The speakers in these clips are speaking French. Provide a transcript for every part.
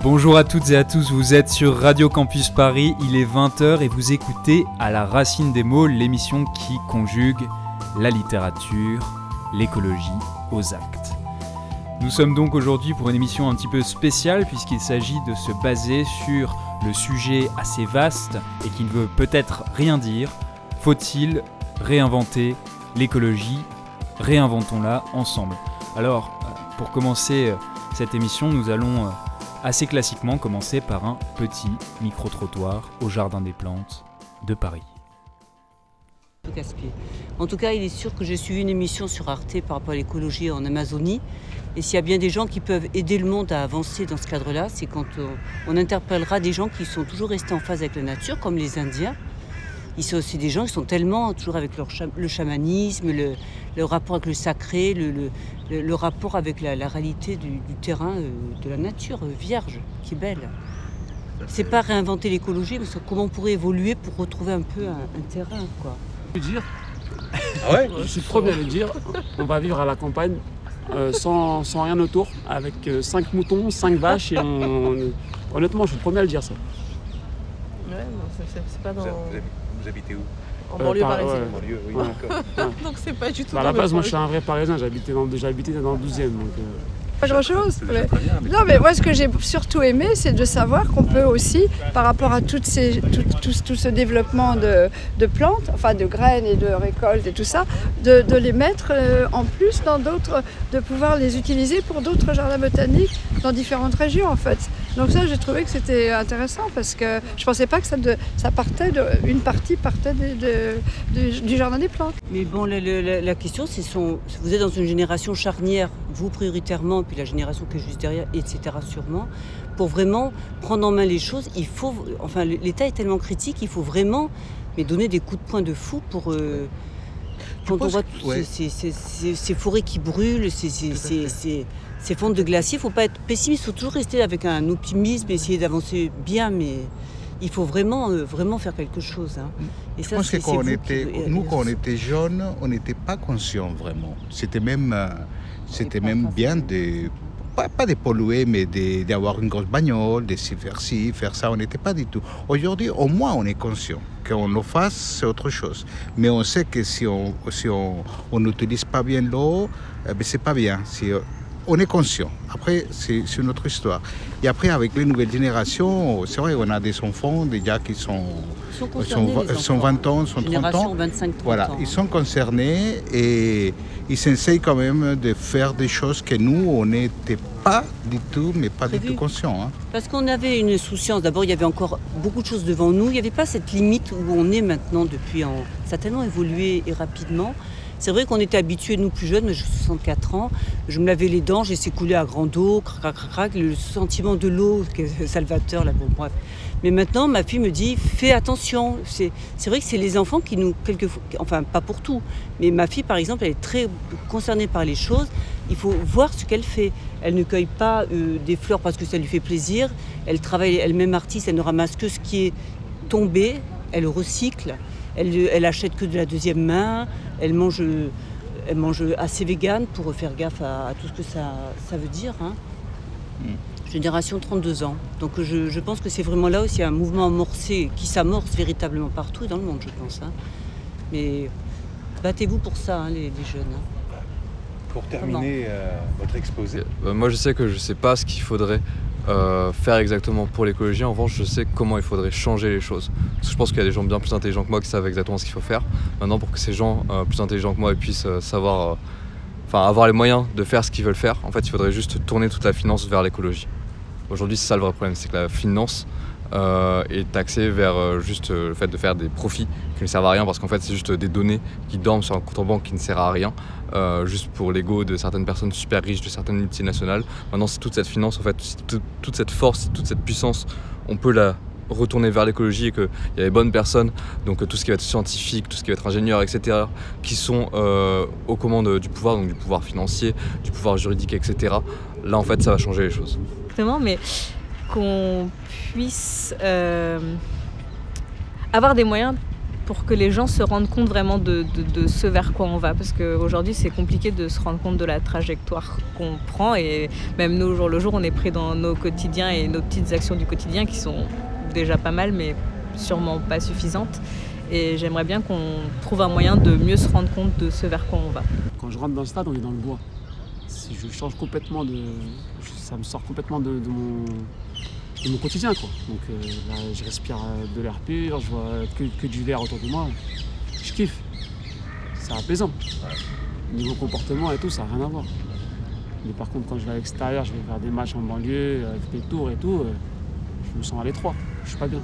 Bonjour à toutes et à tous, vous êtes sur Radio Campus Paris, il est 20h et vous écoutez À la racine des mots, l'émission qui conjugue la littérature, l'écologie aux actes. Nous sommes donc aujourd'hui pour une émission un petit peu spéciale puisqu'il s'agit de se baser sur le sujet assez vaste et qui ne veut peut-être rien dire. Faut-il réinventer l'écologie? Réinventons-la ensemble. Alors, euh, pour commencer euh, cette émission, nous allons euh, assez classiquement commencer par un petit micro-trottoir au Jardin des Plantes de Paris. En tout cas, il est sûr que j'ai suivi une émission sur Arte par rapport à l'écologie en Amazonie. Et s'il y a bien des gens qui peuvent aider le monde à avancer dans ce cadre-là, c'est quand on, interpellera des gens qui sont toujours restés en phase avec la nature, comme les Indiens. Ils sont aussi des gens qui sont tellement toujours avec leur le chamanisme, le, rapport avec le sacré, le, rapport avec la, réalité du, terrain, euh, de la nature euh, vierge, qui est belle. C'est pas réinventer l'écologie, mais c'est comment on pourrait évoluer pour retrouver un peu un, terrain. Quoi. Dire, ah ouais Je suis trop bien de dire, on va vivre à la campagne euh, sans, rien autour, avec 5 moutons, 5 vaches, et honnêtement, je suis le premier à le dire ça. Ouais, c'est pas dans vous habitez où En banlieue euh, parisienne. En banlieue, oui, d'accord. donc c'est pas du tout. Bah, à la base, moi je suis un vrai parisien, j'habitais dans, dans le 12e. Donc, euh, pas grand chose. non, mais moi, ce que j'ai surtout aimé, c'est de savoir qu'on peut aussi, par rapport à toutes ces, tout, tout, ce développement de, de, plantes, enfin de graines et de récoltes et tout ça, de, de les mettre euh, en plus dans d'autres, de pouvoir les utiliser pour d'autres jardins botaniques dans différentes régions en fait. Donc ça, j'ai trouvé que c'était intéressant parce que je pensais pas que ça, de, ça partait, de, une partie partait de, du jardin des plantes. Mais bon, la, la question, c'est son, vous êtes dans une génération charnière, vous prioritairement puis la génération qui est juste derrière, etc. sûrement, pour vraiment prendre en main les choses, il faut, enfin l'État est tellement critique, il faut vraiment mais donner des coups de poing de fou pour... Euh, quand on voit ces, forêts qui brûlent, ces, ces fonds de glaciers, il ne faut pas être pessimiste, il faut toujours rester avec un optimisme, essayer d'avancer bien, mais il faut vraiment, euh, vraiment faire quelque chose. Hein. Et Je pense que quand on était, nous, quand on était jeunes, on n'était pas conscients vraiment. C'était même... Euh, c'était même bien de, pas, pas de polluer, mais d'avoir une grosse bagnole, de faire ci, faire ça. On n'était pas du tout. Aujourd'hui, au moins, on est conscient. Qu'on le fasse, c'est autre chose. Mais on sait que si on si on n'utilise pas bien l'eau, eh ben, c'est pas bien. Si, on est conscient. Après, c'est une autre histoire. Et après, avec les nouvelles générations, c'est vrai, on a des enfants déjà qui sont, sont, sont, 20 ans, sont 30 ans. 25, 30 voilà, ils sont concernés et ils s'essayent quand même de faire des choses que nous, on n'était pas du tout, mais pas du tout conscients. Hein. Parce qu'on avait une souciance. D'abord, il y avait encore beaucoup de choses devant nous. Il n'y avait pas cette limite où on est maintenant depuis. En... Ça a tellement évolué et rapidement. C'est vrai qu'on était habitués, nous plus jeunes, j'ai 64 ans, je me lavais les dents, j'ai coulé à grande eau, crac, crac, crac, le sentiment de l'eau, salvateur, là, bon, bref. Mais maintenant, ma fille me dit, fais attention. C'est vrai que c'est les enfants qui nous, quelquefois, enfin pas pour tout, mais ma fille, par exemple, elle est très concernée par les choses. Il faut voir ce qu'elle fait. Elle ne cueille pas euh, des fleurs parce que ça lui fait plaisir. Elle travaille elle-même artiste, elle ne ramasse que ce qui est tombé, elle recycle. Elle, elle achète que de la deuxième main elle mange, elle mange assez végane pour faire gaffe à, tout ce que ça, ça veut dire. Hein. Mm. Génération 32 ans. Donc je, pense que c'est vraiment là aussi un mouvement amorcé qui s'amorce véritablement partout dans le monde, je pense. Hein. Mais battez-vous pour ça, hein, les, jeunes. Pour terminer euh, votre exposé. Euh, moi je sais que je ne sais pas ce qu'il faudrait euh, faire exactement pour l'écologie. En revanche, je sais comment il faudrait changer les choses. Parce que je pense qu'il y a des gens bien plus intelligents que moi qui savent exactement ce qu'il faut faire. Maintenant, pour que ces gens euh, plus intelligents que moi puissent euh, savoir, enfin, avoir les moyens de faire ce qu'ils veulent faire, en fait, il faudrait juste tourner toute la finance vers l'écologie. Aujourd'hui, c'est ça le vrai problème, c'est que la finance est taxée vers juste le fait de faire des profits qui ne servent à rien parce qu'en fait, c'est juste des données qui dorment sur un compte en banque qui ne sert à rien. Euh, juste pour l'ego de certaines personnes super riches, de certaines multinationales. Maintenant, c'est toute cette finance, en fait, toute cette force, toute cette puissance, on peut la retourner vers l'écologie et qu'il y a les bonnes personnes, donc tout ce qui va être scientifique, tout ce qui va être ingénieur, etc., qui sont euh, aux commandes du pouvoir, donc du pouvoir financier, du pouvoir juridique, etc. Là, en fait, ça va changer les choses. Exactement, mais qu'on puisse euh, avoir des moyens pour que les gens se rendent compte vraiment de, ce vers quoi on va. Parce qu'aujourd'hui, c'est compliqué de se rendre compte de la trajectoire qu'on prend. Et même nous, jour le jour, on est pris dans nos quotidiens et nos petites actions du quotidien qui sont déjà pas mal, mais sûrement pas suffisantes. Et j'aimerais bien qu'on trouve un moyen de mieux se rendre compte de ce vers quoi on va. Quand je rentre dans le stade, on est dans le bois. Je change complètement de. Ça me sort complètement de, mon, quotidien. Quoi. Donc euh, là, je respire euh, de l'air pur, je vois que, du verre autour de moi. Je kiffe. C'est apaisant. Niveau comportement et tout, ça n'a rien à voir. Mais par contre, quand je vais à l'extérieur, je vais faire des matchs en banlieue, avec des tours et tout, euh, je me sens à l'étroit. Je suis pas bien.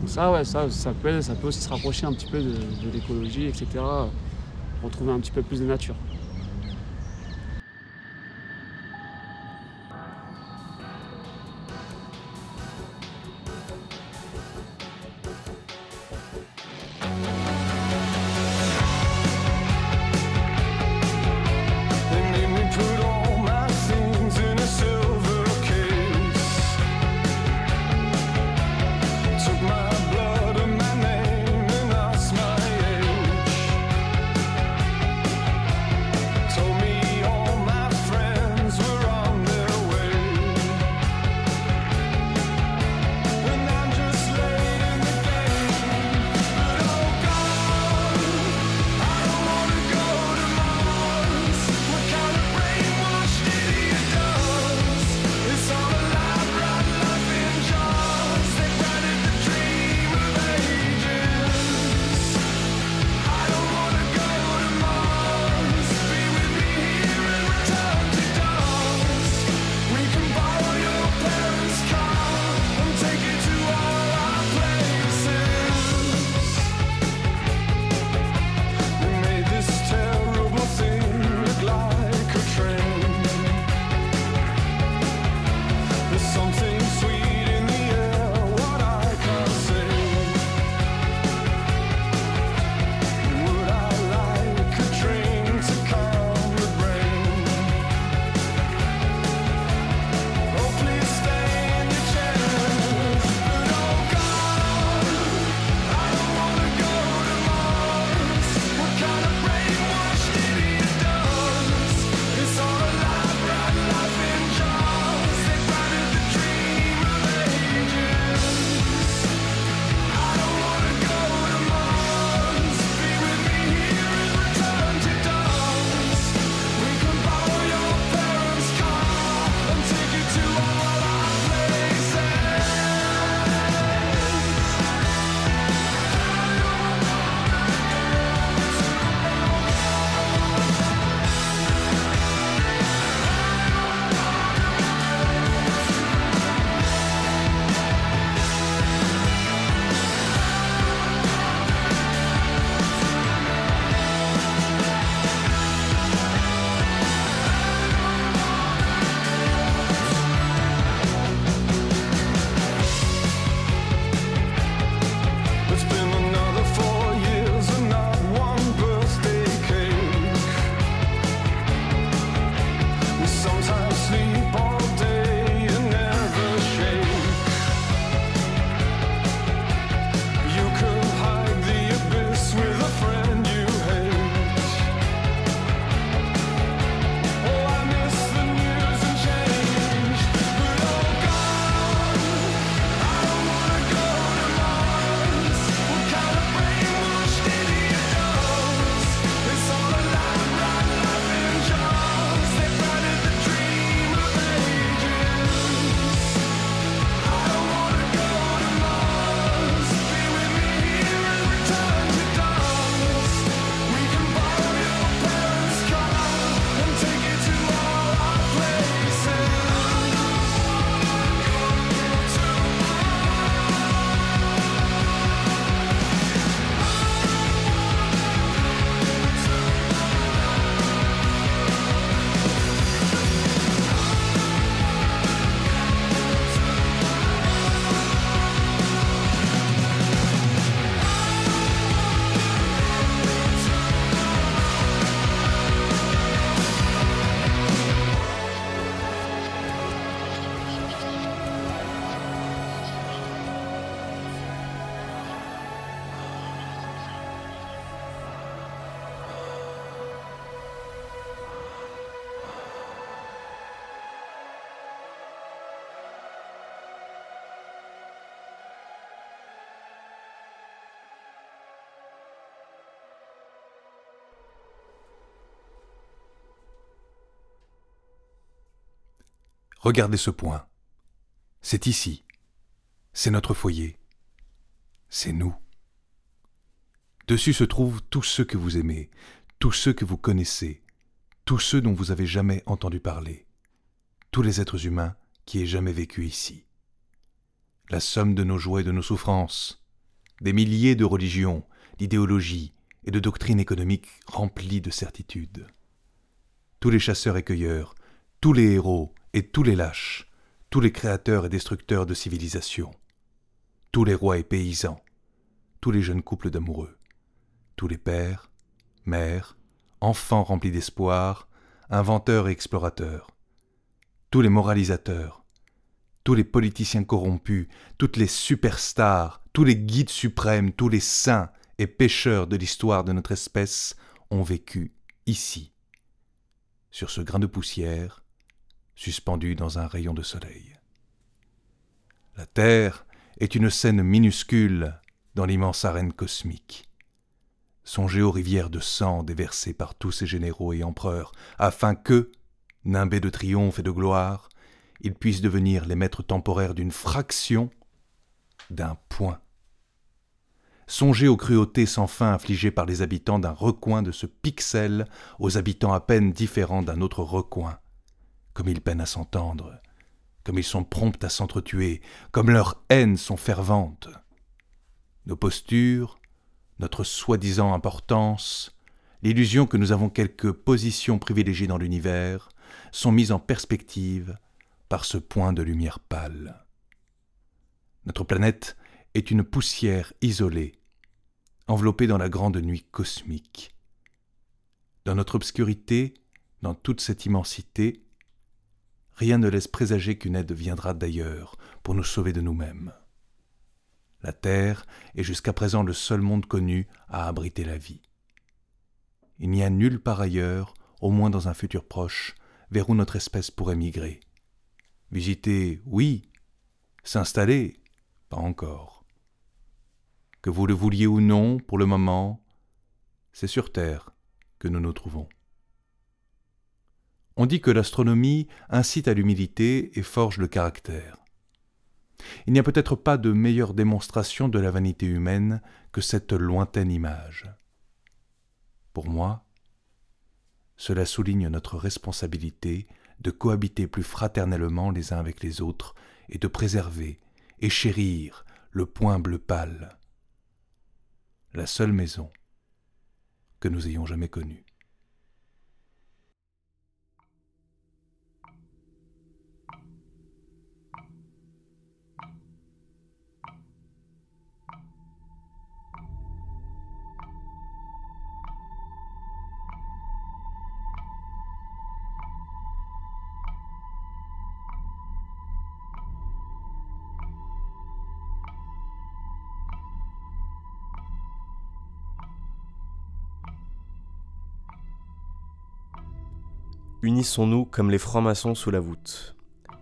Donc ça, ouais, ça, ça peut, ça peut aussi se rapprocher un petit peu de l'écologie, etc. Retrouver un petit peu plus de nature. Regardez ce point. C'est ici. C'est notre foyer. C'est nous. Dessus se trouvent tous ceux que vous aimez, tous ceux que vous connaissez, tous ceux dont vous avez jamais entendu parler, tous les êtres humains qui aient jamais vécu ici. La somme de nos joies et de nos souffrances, des milliers de religions, d'idéologies et de doctrines économiques remplies de certitudes. Tous les chasseurs et cueilleurs, tous les héros et tous les lâches, tous les créateurs et destructeurs de civilisations, tous les rois et paysans, tous les jeunes couples d'amoureux, tous les pères, mères, enfants remplis d'espoir, inventeurs et explorateurs, tous les moralisateurs, tous les politiciens corrompus, toutes les superstars, tous les guides suprêmes, tous les saints et pécheurs de l'histoire de notre espèce ont vécu ici, sur ce grain de poussière, suspendu dans un rayon de soleil. La Terre est une scène minuscule dans l'immense arène cosmique. Songez aux rivières de sang déversées par tous ces généraux et empereurs, afin que, nimbés de triomphe et de gloire, ils puissent devenir les maîtres temporaires d'une fraction d'un point. Songez aux cruautés sans fin infligées par les habitants d'un recoin de ce pixel aux habitants à peine différents d'un autre recoin, comme ils peinent à s'entendre, comme ils sont prompts à s'entretuer, comme leurs haines sont ferventes. Nos postures, notre soi-disant importance, l'illusion que nous avons quelque position privilégiée dans l'univers, sont mises en perspective par ce point de lumière pâle. Notre planète est une poussière isolée, enveloppée dans la grande nuit cosmique. Dans notre obscurité, dans toute cette immensité, rien ne laisse présager qu'une aide viendra d'ailleurs pour nous sauver de nous-mêmes. La Terre est jusqu'à présent le seul monde connu à abriter la vie. Il n'y a nulle part ailleurs, au moins dans un futur proche, vers où notre espèce pourrait migrer. Visiter, oui. S'installer, pas encore. Que vous le vouliez ou non, pour le moment, c'est sur Terre que nous nous trouvons. On dit que l'astronomie incite à l'humilité et forge le caractère. Il n'y a peut-être pas de meilleure démonstration de la vanité humaine que cette lointaine image. Pour moi, cela souligne notre responsabilité de cohabiter plus fraternellement les uns avec les autres et de préserver et chérir le point bleu pâle, la seule maison que nous ayons jamais connue. Unissons-nous comme les francs-maçons sous la voûte.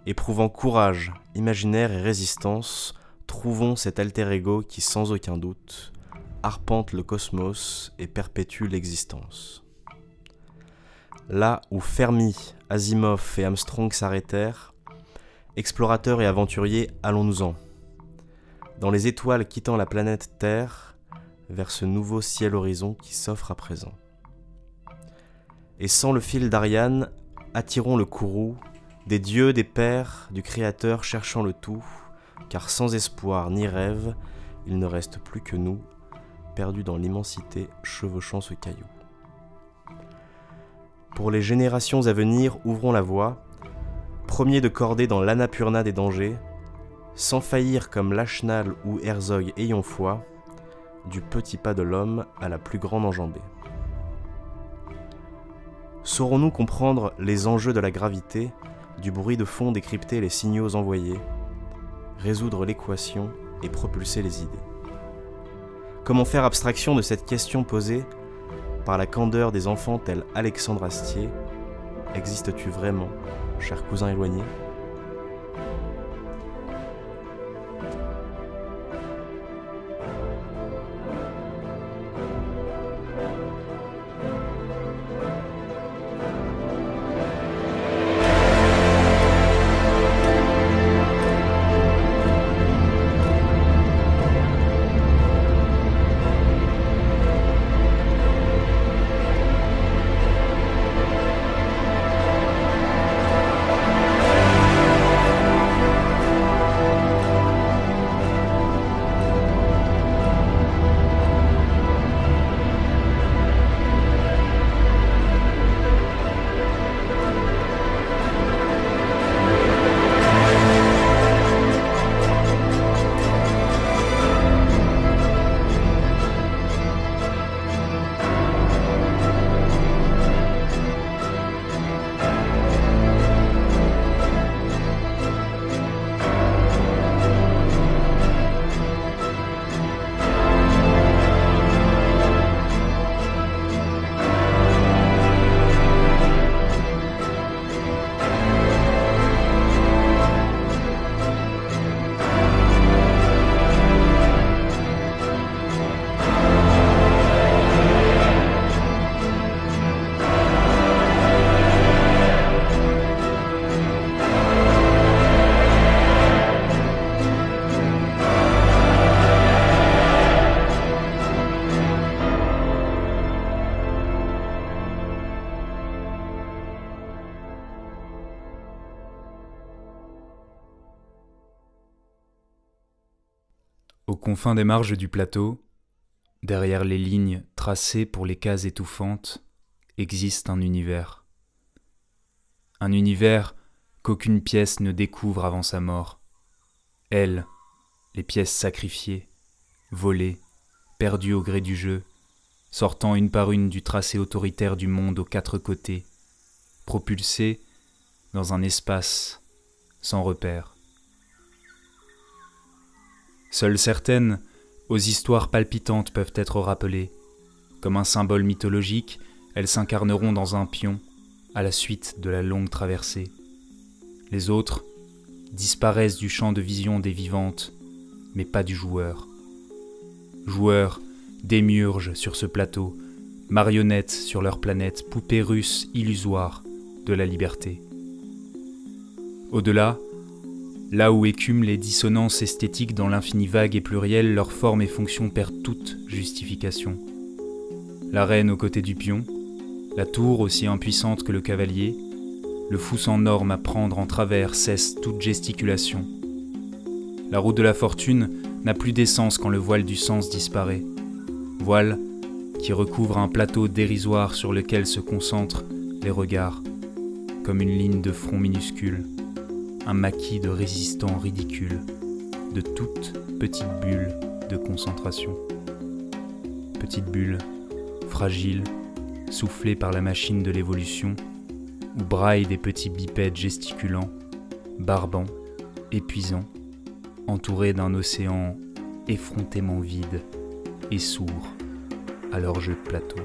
Éprouvant courage, imaginaire et résistance, trouvons cet alter ego qui, sans aucun doute, arpente le cosmos et perpétue l'existence. Là où Fermi, Asimov et Armstrong s'arrêtèrent, explorateurs et aventuriers, allons-nous-en. Dans les étoiles quittant la planète Terre, vers ce nouveau ciel horizon qui s'offre à présent et sans le fil d'Ariane, attirons le courroux des dieux, des pères, du Créateur cherchant le tout, car sans espoir ni rêve, il ne reste plus que nous, perdus dans l'immensité, chevauchant ce caillou. Pour les générations à venir, ouvrons la voie, premier de cordée dans l'anapurna des dangers, sans faillir comme Lachenal ou Herzog ayant foi, du petit pas de l'homme à la plus grande enjambée. Saurons-nous comprendre les enjeux de la gravité, du bruit de fond décrypter les signaux envoyés, résoudre l'équation et propulser les idées? Comment faire abstraction de cette question posée par la candeur des enfants tels Alexandre Astier? Existes-tu vraiment, cher cousin éloigné? Confins des marges du plateau, derrière les lignes tracées pour les cases étouffantes, existe un univers. Un univers qu'aucune pièce ne découvre avant sa mort. Elles, les pièces sacrifiées, volées, perdues au gré du jeu, sortant une par une du tracé autoritaire du monde aux quatre côtés, propulsées dans un espace sans repère. Seules certaines, aux histoires palpitantes, peuvent être rappelées. Comme un symbole mythologique, elles s'incarneront dans un pion à la suite de la longue traversée. Les autres disparaissent du champ de vision des vivantes, mais pas du joueur. Joueurs démiurges sur ce plateau, marionnettes sur leur planète, poupées russes illusoires de la liberté. Au-delà, là où écument les dissonances esthétiques dans l'infini vague et pluriel, leur forme et fonction perdent toute justification. La reine aux côtés du pion, la tour aussi impuissante que le cavalier, le fou sans norme à prendre en travers cesse toute gesticulation. La route de la fortune n'a plus d'essence quand le voile du sens disparaît. Voile qui recouvre un plateau dérisoire sur lequel se concentrent les regards, comme une ligne de front minuscule, un maquis de résistants ridicules, de toutes petites bulles de concentration. Petites bulles, fragiles, soufflées par la machine de l'évolution, où braillent des petits bipèdes gesticulants, barbants, épuisants, entourés d'un océan effrontément vide et sourd à leur jeu de plateau.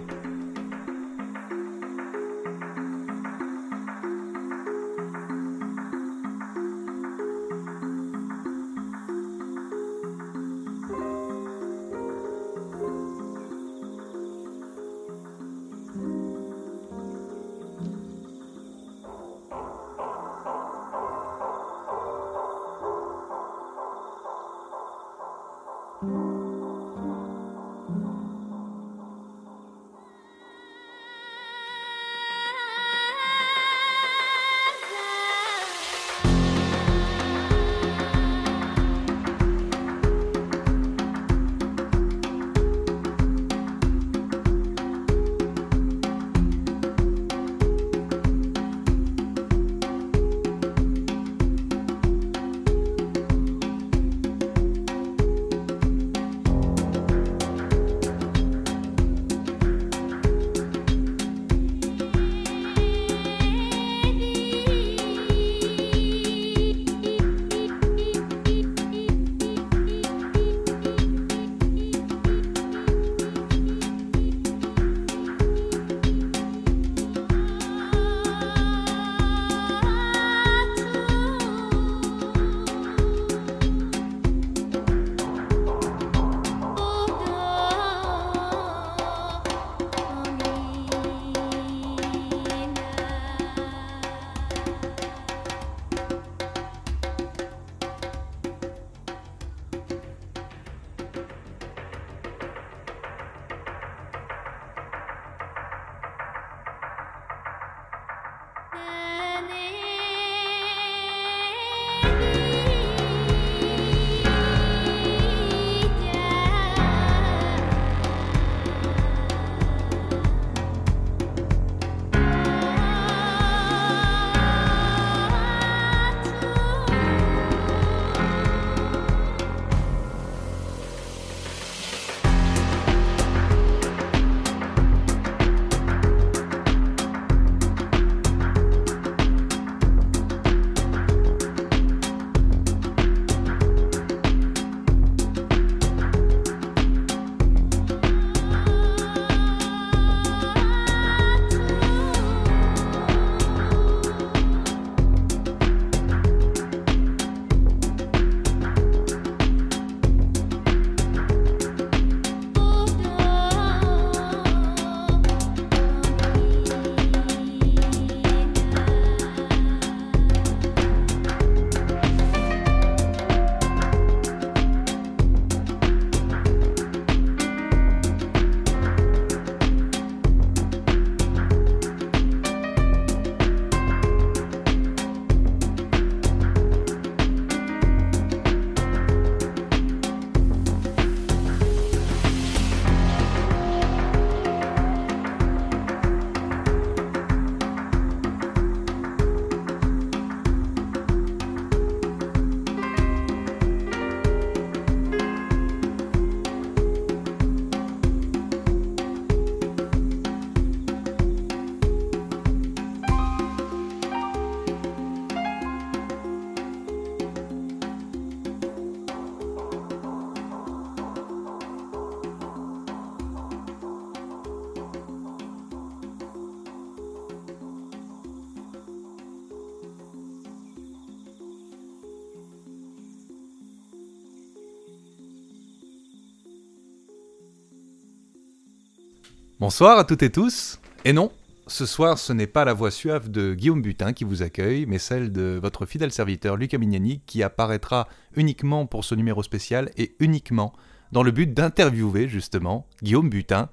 Bonsoir à toutes et tous. Et non, ce soir, ce n'est pas la voix suave de Guillaume Butin qui vous accueille, mais celle de votre fidèle serviteur Lucas Mignani qui apparaîtra uniquement pour ce numéro spécial et uniquement dans le but d'interviewer justement Guillaume Butin,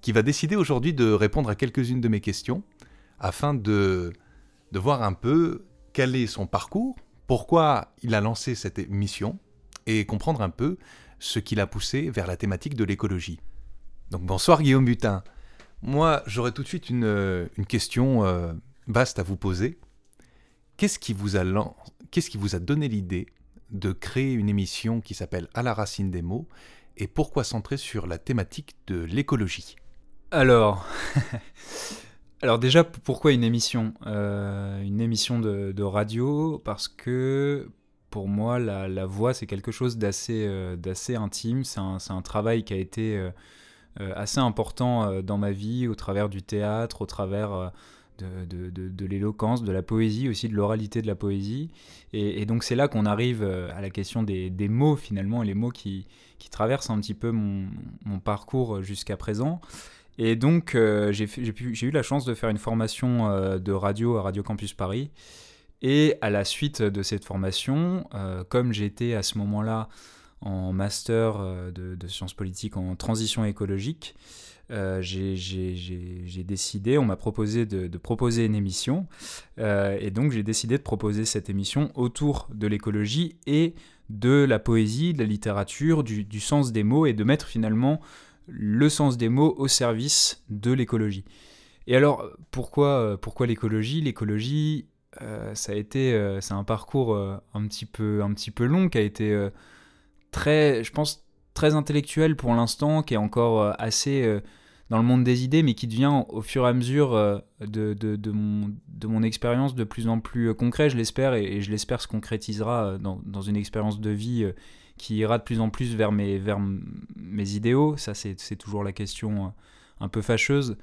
qui va décider aujourd'hui de répondre à quelques-unes de mes questions afin de, de voir un peu quel est son parcours, pourquoi il a lancé cette émission et comprendre un peu ce qui l'a poussé vers la thématique de l'écologie. Donc bonsoir Guillaume Butin. Moi, j'aurais tout de suite une, euh, question euh, vaste à vous poser. Qu'est-ce qui, vous a donné l'idée de créer une émission qui s'appelle À la racine des mots et pourquoi centrer sur la thématique de l'écologie? Alors, déjà, pourquoi une émission? Euh, Une émission de, radio? Parce que pour moi, la, voix, c'est quelque chose d'assez intime. C'est un, travail qui a été assez important euh, dans ma vie, au travers du théâtre, au travers euh, de, de, de, l'éloquence, de la poésie, aussi de l'oralité de la poésie. Et, donc c'est là qu'on arrive à la question des, des, mots finalement, et les mots qui, qui traversent un petit peu mon, mon parcours jusqu'à présent. Et donc j'ai eu la chance de faire une formation de radio à Radio Campus Paris. Et à la suite de cette formation, comme j'étais à ce moment-là en master euh, de, sciences politiques en transition écologique. Euh, j'ai décidé, on m'a proposé de, proposer une émission, euh, et donc j'ai décidé de proposer cette émission autour de l'écologie et de la poésie, de la littérature, du, sens des mots, et de mettre finalement le sens des mots au service de l'écologie. Et alors, pourquoi, l'écologie? L'écologie, ça a été, c'est un parcours un petit peu long qui a été très, je pense, très intellectuel pour l'instant, qui est encore euh, assez euh, dans le monde des idées, mais qui devient au fur et à mesure euh, de, de, mon, de mon expérience de plus en plus concret, je l'espère, et, je l'espère se concrétisera dans, dans, une expérience de vie qui ira de plus en plus vers mes, vers mes idéaux. Ça, c'est toujours la question un peu fâcheuse.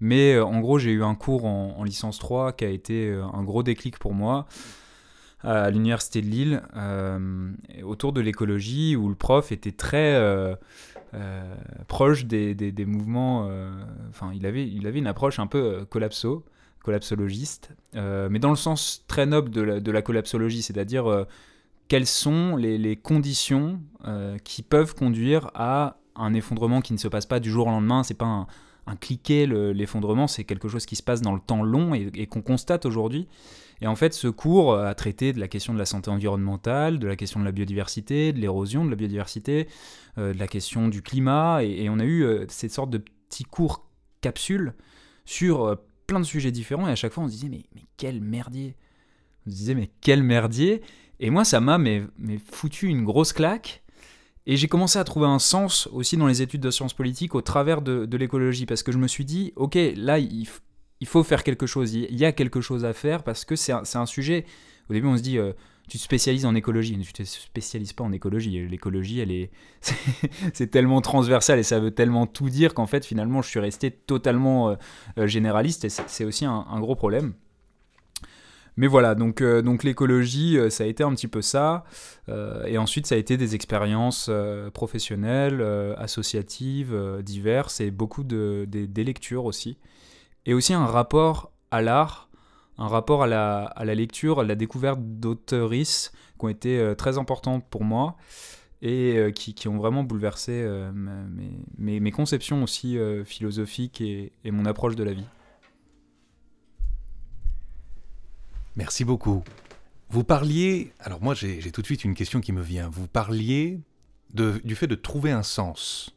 Mais en gros, j'ai eu un cours en, licence 3 qui a été un gros déclic pour moi à l'université de Lille euh, autour de l'écologie où le prof était très euh, euh, proche des, des, mouvements. Enfin, il avait, il avait une approche un peu collapso, collapsologiste, mais dans le sens très noble de la, collapsologie, c'est-à-dire quelles sont les, les conditions qui peuvent conduire à un effondrement qui ne se passe pas du jour au lendemain. C'est pas un, un cliquet, l'effondrement, c'est quelque chose qui se passe dans le temps long et qu'on constate aujourd'hui. Et en fait, ce cours a traité de la question de la santé environnementale, de la question de la biodiversité, de l'érosion de la biodiversité, euh, de la question du climat, et, on a eu euh, cette sorte de petits cours capsules sur euh, plein de sujets différents, et à chaque fois on se disait, mais, mais quel merdier. On se disait, mais quel merdier. Et moi, ça m'a mais, mais foutu une grosse claque. Et j'ai commencé à trouver un sens aussi dans les études de sciences politiques au travers de, de l'écologie, parce que je me suis dit, ok, là, il, il faut faire quelque chose, il y a quelque chose à faire parce que c'est un, sujet. Au début, on se dit, euh, tu te spécialises en écologie, mais tu te spécialises pas en écologie. L'écologie, elle est, c'est tellement transversal et ça veut tellement tout dire qu'en fait, finalement, je suis resté totalement euh, euh, généraliste et c'est aussi un, gros problème. Mais voilà, donc, donc l'écologie, ça a été un petit peu ça. et ensuite, ça a été des expériences professionnelles, associatives, diverses et beaucoup de, des lectures aussi et aussi un rapport à l'art, un rapport à la, lecture, à la découverte d'auteuristes qui ont été euh, très importantes pour moi et euh, qui, ont vraiment bouleversé euh, mes, conceptions aussi philosophiques et, mon approche de la vie. Merci beaucoup. Vous parliez, alors moi j'ai tout de suite une question qui me vient, vous parliez du fait de trouver un sens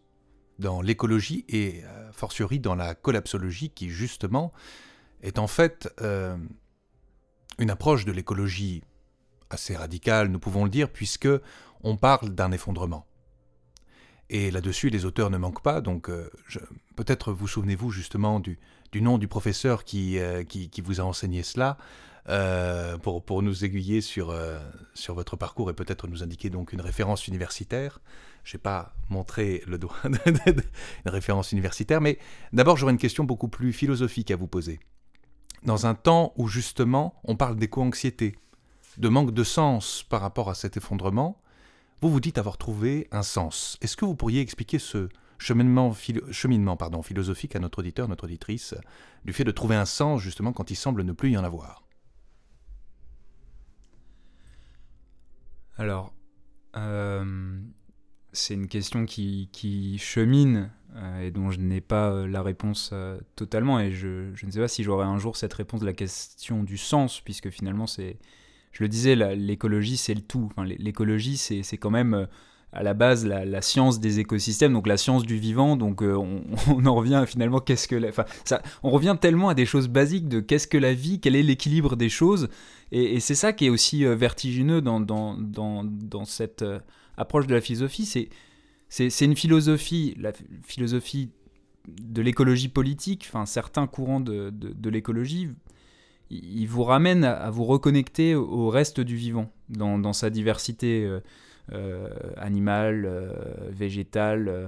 dans l'écologie et euh, fortiori dans la collapsologie qui justement est en fait euh, une approche de l'écologie assez radicale, nous pouvons le dire, puisque on parle d'un effondrement. Et là-dessus, les auteurs ne manquent pas, donc euh, peut-être vous souvenez-vous justement du, du, nom du professeur qui, qui, qui, vous a enseigné cela, pour, pour, nous aiguiller sur, sur votre parcours et peut-être nous indiquer donc une référence universitaire. Je n'ai pas montré le doigt d'une référence universitaire, mais d'abord j'aurais une question beaucoup plus philosophique à vous poser. Dans un temps où justement on parle d'éco-anxiété, de manque de sens par rapport à cet effondrement, vous vous dites avoir trouvé un sens. Est-ce que vous pourriez expliquer ce, cheminement, philosophique à notre auditeur, notre auditrice, du fait de trouver un sens justement quand il semble ne plus y en avoir? Alors, euh, c'est une question qui, chemine euh, et dont je n'ai pas euh, la réponse totalement et je, ne sais pas si j'aurai un jour cette réponse de la question du sens puisque finalement c'est je le disais l'écologie c'est le tout enfin, l'écologie c'est quand même à la base la, science des écosystèmes, donc la science du vivant. Donc euh, on, en revient finalement qu'est-ce que enfin, ça, on revient tellement à des choses basiques de qu'est-ce que la vie, quel est l'équilibre des choses. Et, c'est ça qui est aussi euh, vertigineux dans, dans, dans, cette euh, approche de la philosophie. C'est, c'est, une philosophie, la philosophie de l'écologie politique, enfin certains courants de, de, l'écologie ils vous ramènent à vous reconnecter au reste du vivant, dans, dans sa diversité. Euh, euh, végétal, euh,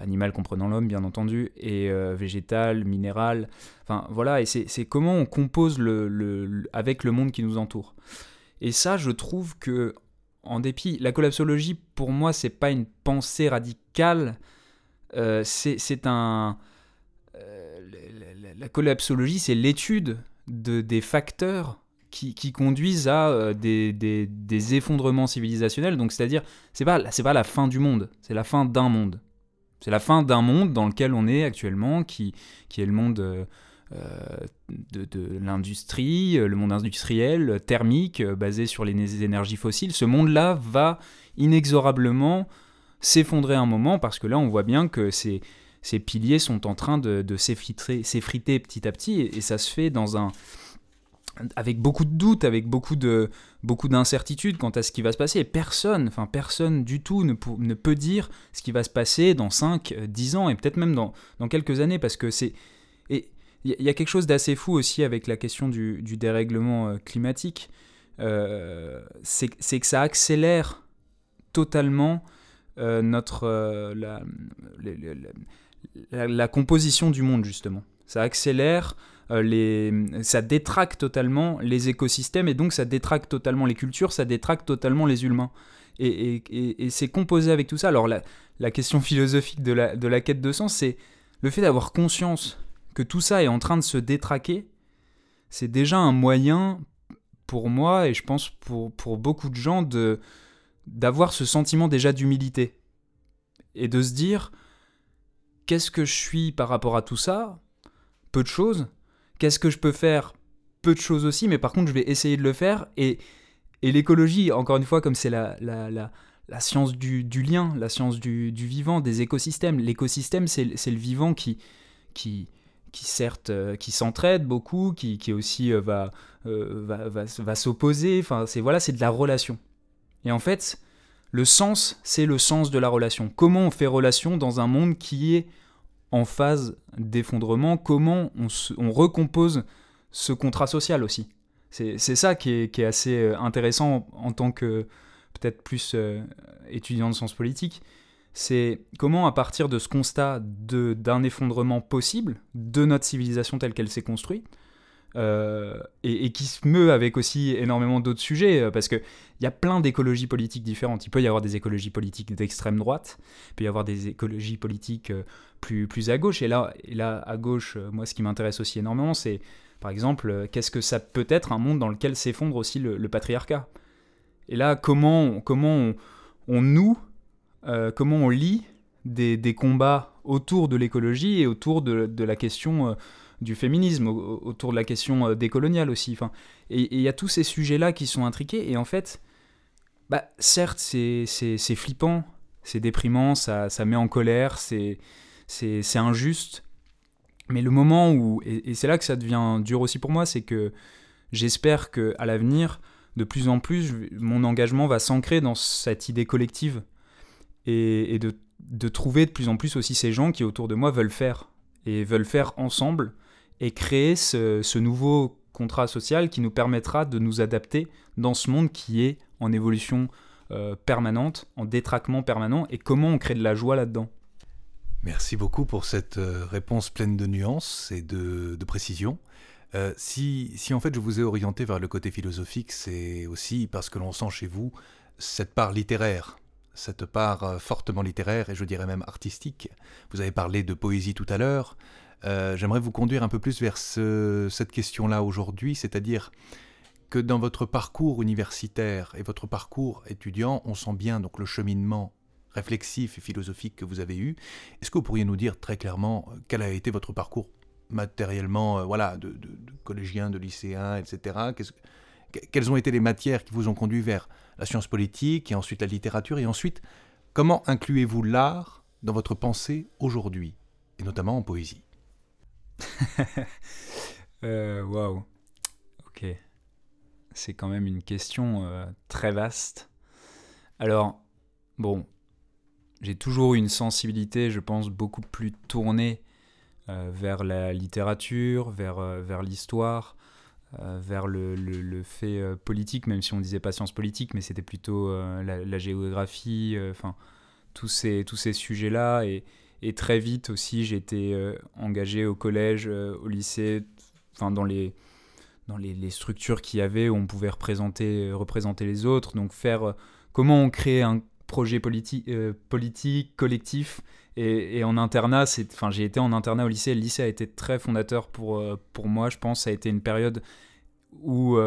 animal comprenant l'homme bien entendu, et végétal, minéral. Enfin voilà, et c'est comment on compose le, avec le monde qui nous entoure. Et ça, je trouve que, en dépit, la collapsologie, pour moi, c'est pas une pensée radicale, c'est un. la, collapsologie, c'est l'étude de, des facteurs qui, conduisent à euh, des, effondrements civilisationnels. Donc, c'est-à-dire, c'est pas, pas la fin du monde, c'est la fin d'un monde. C'est la fin d'un monde dans lequel on est actuellement, qui, qui est le monde euh, euh, de, l'industrie, le monde industriel, thermique, basé sur les énergies fossiles. Ce monde-là va inexorablement s'effondrer un moment parce que là, on voit bien que ces, ces piliers sont en train de, s'effriter petit à petit et ça se fait dans un avec beaucoup de doutes, avec beaucoup de beaucoup d'incertitudes quant à ce qui va se passer. personne, enfin personne du tout ne, ne, peut dire ce qui va se passer dans 5, 10 ans et peut-être même dans, dans, quelques années parce que c'est il y, a quelque chose d'assez fou aussi avec la question du, dérèglement euh, climatique. Euh, c'est que ça accélère totalement euh, notre la, composition du monde justement. Ça accélère les, ça détraque totalement les écosystèmes et donc ça détraque totalement les cultures, ça détraque totalement les humains. Et, c'est composé avec tout ça. Alors la, question philosophique de la quête de sens, c'est le fait d'avoir conscience que tout ça est en train de se détraquer, c'est déjà un moyen pour moi et je pense pour, pour beaucoup de gens de d'avoir ce sentiment déjà d'humilité et de se dire qu'est-ce que je suis par rapport à tout ça? Peu de choses, Qu'est-ce que je peux faire? Peu de choses aussi, mais par contre, je vais essayer de le faire. Et, et l'écologie, encore une fois, comme c'est la, la, la, science du, du, lien, la science du, du vivant, des écosystèmes. L'écosystème, c'est le vivant qui, qui, qui certes, euh, qui s'entraide beaucoup, qui, qui aussi euh, va, euh, va, va, va s'opposer. Enfin, c'est voilà, c'est de la relation. Et en fait, le sens, c'est le sens de la relation. Comment on fait relation dans un monde qui est en phase d'effondrement, comment on, recompose ce contrat social aussi? C'est ça qui est, assez euh, intéressant en, tant que peut-être plus étudiant de sciences politiques. C'est comment, à partir de ce constat d'un effondrement possible de notre civilisation telle qu'elle s'est construite, euh, et, qui se meut avec aussi énormément d'autres sujets, euh, parce qu'il y a plein d'écologies politiques différentes. Il peut y avoir des écologies politiques d'extrême droite, il peut y avoir des écologies politiques euh, plus, plus à gauche, et là, là à gauche, moi ce qui m'intéresse aussi énormément, c'est par exemple, qu'est-ce que ça peut être un monde dans lequel s'effondre aussi le, patriarcat? Et là, comment, comment on, on noue, comment on lit des, combats autour de l'écologie et autour de, la question du féminisme, autour de la question euh, décoloniale aussi. Enfin, et il y a tous ces sujets-là qui sont intriqués, et en fait, bah, certes, c'est flippant, c'est déprimant, ça, ça, met en colère, c'est injuste, mais le moment où, et, c'est là que ça devient dur aussi pour moi, c'est que j'espère qu'à l'avenir, de plus en plus, mon engagement va s'ancrer dans cette idée collective et, de, trouver de plus en plus aussi ces gens qui autour de moi veulent faire et veulent faire ensemble et créer ce, nouveau contrat social qui nous permettra de nous adapter dans ce monde qui est en évolution euh, permanente, en détraquement permanent, et comment on crée de la joie là-dedans. Merci beaucoup pour cette euh, réponse pleine de nuances et de, précision. Euh, si, en fait je vous ai orienté vers le côté philosophique, c'est aussi parce que l'on sent chez vous cette part littéraire cette part fortement littéraire et je dirais même artistique. Vous avez parlé de poésie tout à l'heure. J'aimerais vous conduire un peu plus vers cette question-là aujourd'hui, c'est-à-dire que dans votre parcours universitaire et votre parcours étudiant, on sent bien donc le cheminement réflexif et philosophique que vous avez eu. Est-ce que vous pourriez nous dire très clairement euh, quel a été votre parcours matériellement, euh, voilà, de, collégien, de lycéen, etc. quelles ont été les matières qui vous ont conduit vers la science politique et ensuite la littérature et ensuite comment incluez-vous l'art dans votre pensée aujourd'hui et notamment en poésie? Euh, Waouh. Ok c'est quand même une question euh, très vaste. Alors, bon, j'ai toujours eu une sensibilité, je pense, beaucoup plus tournée euh, vers la littérature, vers, vers l'histoire, vers le, le, fait politique, même si on disait pas sciences politiques, mais c'était plutôt la, géographie, enfin, tous ces, tous ces sujets-là. Et, très vite aussi, j'ai été engagé au collège, au lycée, enfin, dans les dans les, structures qu'il y avait où on pouvait représenter, euh, représenter les autres. Donc faire euh, comment on crée un projet euh, politique, collectif. Et, en internat, enfin, j'ai été en internat au lycée. Le lycée a été très fondateur pour, pour moi, je pense. Ça a été une période où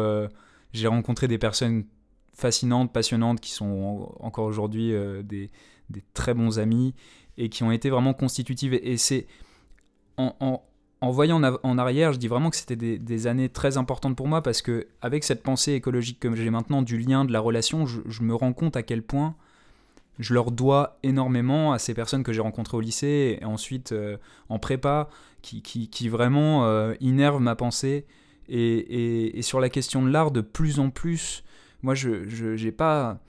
j'ai rencontré des personnes fascinantes, passionnantes, qui sont encore aujourd'hui des, des, très bons amis et qui ont été vraiment constitutives. Et, c'est en, en voyant en arrière, je dis vraiment que c'était des, années très importantes pour moi parce que avec cette pensée écologique que j'ai maintenant du lien, de la relation, je, me rends compte à quel point je leur dois énormément à ces personnes que j'ai rencontrées au lycée et ensuite euh, en prépa, qui, qui, vraiment euh, innervent ma pensée. Et, sur la question de l'art, de plus en plus, moi, je n'ai pas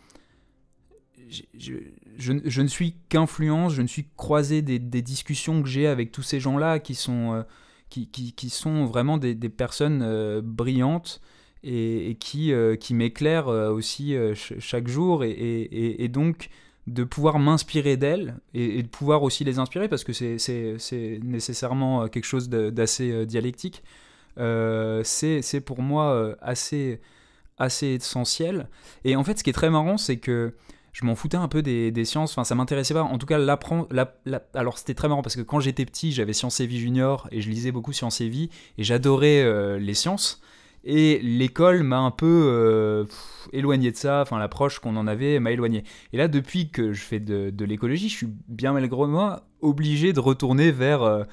je, je, ne suis qu'influence, je ne suis croisé des, discussions que j'ai avec tous ces gens-là qui sont, euh, qui, qui, sont vraiment des, personnes brillantes et, qui, qui m'éclairent aussi chaque jour. Et, et, et, donc de pouvoir m'inspirer d'elles et, de pouvoir aussi les inspirer parce que c'est nécessairement quelque chose d'assez dialectique. c'est pour moi assez, assez essentiel. Et en fait, ce qui est très marrant, c'est que je m'en foutais un peu des, sciences, enfin ça m'intéressait pas. En tout cas, l'apprendre. alors c'était très marrant parce que quand j'étais petit, j'avais Sciences et Vie Junior et je lisais beaucoup Sciences et Vie et j'adorais euh, les sciences. Et l'école m'a un peu euh, éloigné de ça, enfin l'approche qu'on en avait m'a éloigné. Et là, depuis que je fais de, l'écologie, je suis bien malgré moi obligé de retourner vers, euh,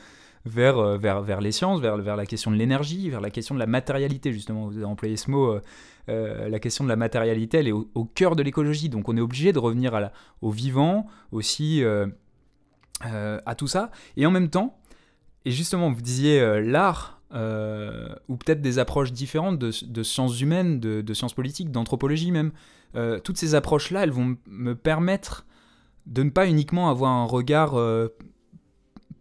vers, vers, vers les sciences, vers, la question de l'énergie, vers la question de la matérialité, justement. Vous avez employé ce mot euh, la question de la matérialité, elle est au, cœur de l'écologie. Donc on est obligé de revenir au vivant, aussi euh, euh, à tout ça. Et en même temps, et justement, vous disiez l'art, ou peut-être des approches différentes de, sciences humaines, de, sciences politiques, d'anthropologie même. toutes ces approches-là, elles vont me permettre de ne pas uniquement avoir un regard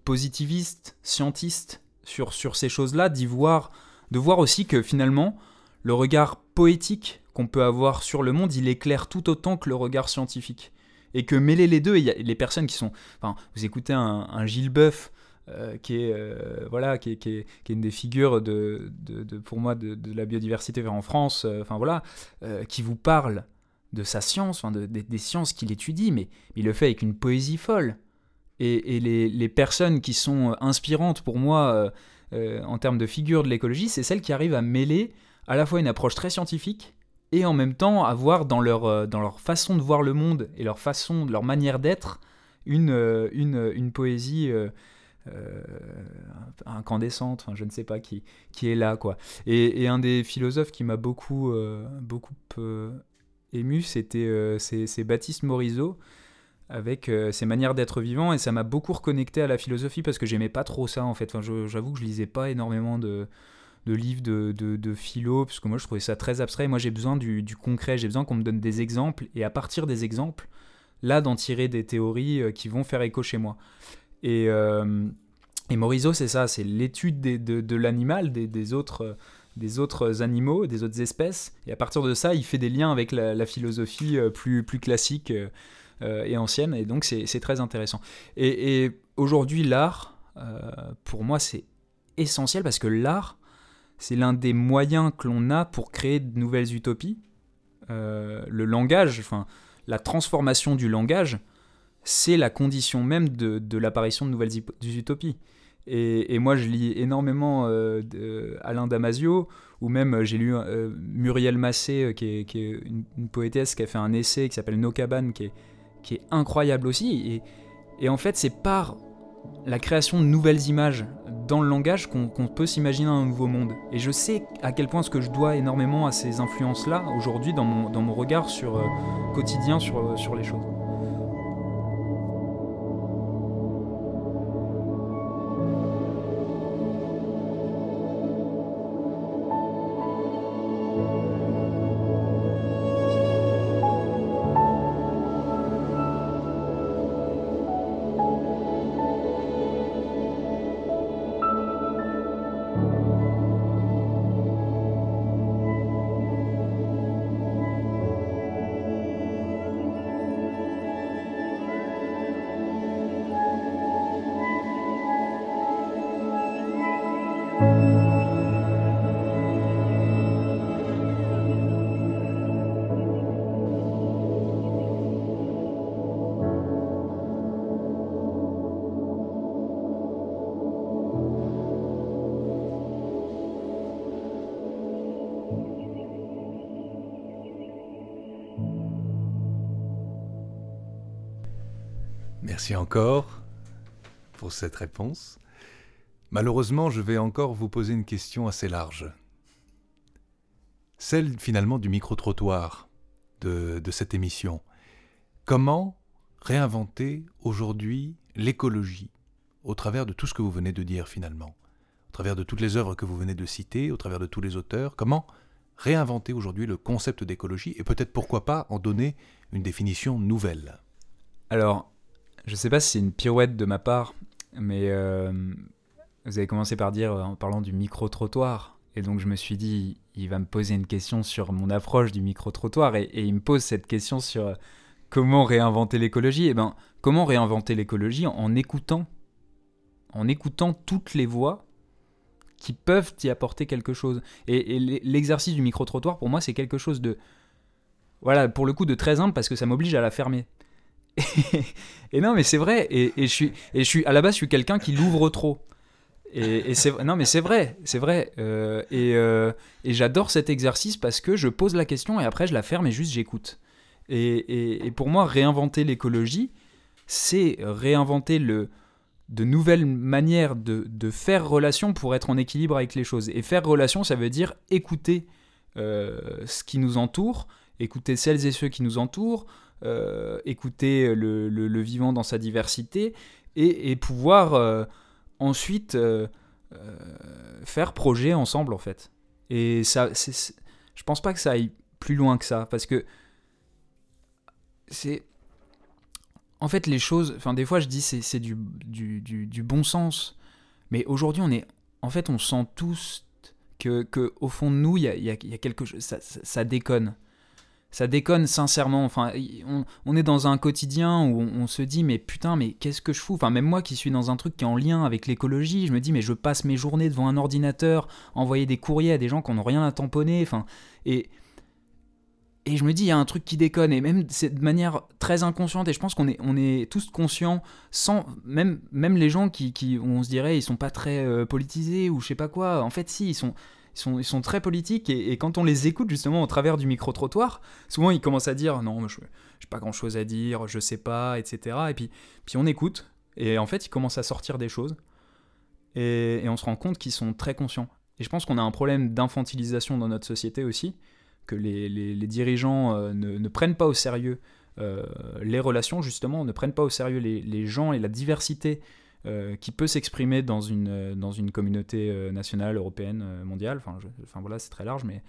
positiviste, scientiste sur, sur ces choses-là, d'y voir, de voir aussi que finalement, le regard poétique qu'on peut avoir sur le monde, il éclaire tout autant que le regard scientifique. Et que mêler les deux, il y a les personnes qui sont... Enfin, vous écoutez un, Gilles Boeuf, euh, qui, est, euh, voilà, qui, est, une des figures de, pour moi de, la biodiversité en France, euh, enfin voilà, qui vous parle de sa science, des sciences qu'il étudie, mais il le fait avec une poésie folle. Et, les, les, personnes qui sont inspirantes pour moi en termes de figures de l'écologie, c'est celles qui arrivent à mêler à la fois une approche très scientifique et en même temps avoir dans leur, dans leur façon de voir le monde et leur façon, leur manière d'être, une, une, une, poésie incandescente, enfin, je ne sais pas qui, qui est là. quoi. Et, un des philosophes qui m'a beaucoup, beaucoup ému, c'était c'est Baptiste Morisot avec ses manières d'être vivant et ça m'a beaucoup reconnecté à la philosophie parce que j'aimais pas trop ça en fait. Enfin, J'avoue que je lisais pas énormément de, de livres de, de, philo, parce que moi je trouvais ça très abstrait. Moi j'ai besoin du, concret, j'ai besoin qu'on me donne des exemples, et à partir des exemples, là d'en tirer des théories euh, qui vont faire écho chez moi. Et, euh, et Morisot, c'est ça, c'est l'étude de, l'animal, des, autres, euh, animaux, des autres espèces, et à partir de ça, il fait des liens avec la, philosophie plus, plus classique et ancienne, et donc c'est très intéressant. Et, aujourd'hui, l'art, pour moi, c'est essentiel parce que l'art, c'est l'un des moyens que l'on a pour créer de nouvelles utopies. Euh, le langage, enfin, la transformation du langage, c'est la condition même de, l'apparition de nouvelles utopies. Et, moi, je lis énormément euh, Alain Damasio, ou même euh, j'ai lu euh, Muriel Massé, qui est, une, poétesse qui a fait un essai qui s'appelle Nos cabanes, qui est, incroyable aussi. Et, en fait, c'est par la création de nouvelles images dans le langage qu'on peut s'imaginer un nouveau monde. Et je sais à quel point ce que je dois énormément à ces influences-là aujourd'hui dans mon, regard sur, quotidien sur les choses. Merci encore pour cette réponse. Malheureusement, je vais encore vous poser une question assez large. Celle finalement du micro-trottoir de, cette émission. Comment réinventer aujourd'hui l'écologie au travers de tout ce que vous venez de dire finalement, au travers de toutes les œuvres que vous venez de citer, au travers de tous les auteurs, comment réinventer aujourd'hui le concept d'écologie et peut-être pourquoi pas en donner une définition nouvelle? Alors, je sais pas si c'est une pirouette de ma part, mais euh, vous avez commencé par dire en parlant du micro-trottoir. Et donc je me suis dit, il va me poser une question sur mon approche du micro-trottoir. Et, il me pose cette question sur euh, comment réinventer l'écologie. Et eh ben, comment réinventer l'écologie en, écoutant, en écoutant toutes les voix qui peuvent y apporter quelque chose. Et, et l'exercice du micro-trottoir, pour moi, c'est quelque chose de, voilà, pour le coup, de très humble parce que ça m'oblige à la fermer. et, non, mais c'est vrai. Et, je suis, et je suis, à la base, je suis quelqu'un qui l'ouvre trop. Et, c'est non, mais c'est vrai, c'est vrai. Euh, euh, et, j'adore cet exercice parce que je pose la question et après je la ferme et juste j'écoute. Et, pour moi, réinventer l'écologie, c'est réinventer le, de nouvelles manières de, faire relation pour être en équilibre avec les choses. Et faire relation, ça veut dire écouter euh, ce qui nous entoure, écouter celles et ceux qui nous entourent, euh, écouter le, vivant dans sa diversité et, pouvoir euh, ensuite euh, faire projet ensemble en fait. Et ça, je pense pas que ça aille plus loin que ça parce que c'est en fait les choses enfin des fois je dis c'est du, du, bon sens mais aujourd'hui on est en fait on sent tous que, que au fond de nous il y a, y a, quelque chose ça déconne ça déconne sincèrement. Enfin, on, est dans un quotidien où on, se dit mais putain mais qu'est-ce que je fous? Enfin même moi qui suis dans un truc qui est en lien avec l'écologie, je me dis mais je passe mes journées devant un ordinateur, envoyer des courriers à des gens qui n'ont rien à tamponner. Enfin et et je me dis il y a un truc qui déconne et même c'est de manière très inconsciente et je pense qu'on est on est tous conscients sans même même les gens qui, on se dirait ils sont pas très euh, politisés ou je sais pas quoi. En fait si ils sont ils sont, très politiques et, quand on les écoute justement au travers du micro-trottoir, souvent ils commencent à dire non, je n'ai pas grand-chose à dire, je sais pas, etc. Et puis, puis on écoute et en fait ils commencent à sortir des choses et, on se rend compte qu'ils sont très conscients. Et je pense qu'on a un problème d'infantilisation dans notre société aussi, que les, dirigeants euh, ne, ne, prennent pas au sérieux euh, les relations, justement, ne prennent pas au sérieux les gens et la diversité euh, qui peut s'exprimer dans une, euh, dans une communauté euh, nationale, européenne, mondiale. Enfin, enfin voilà, c'est très large, mais.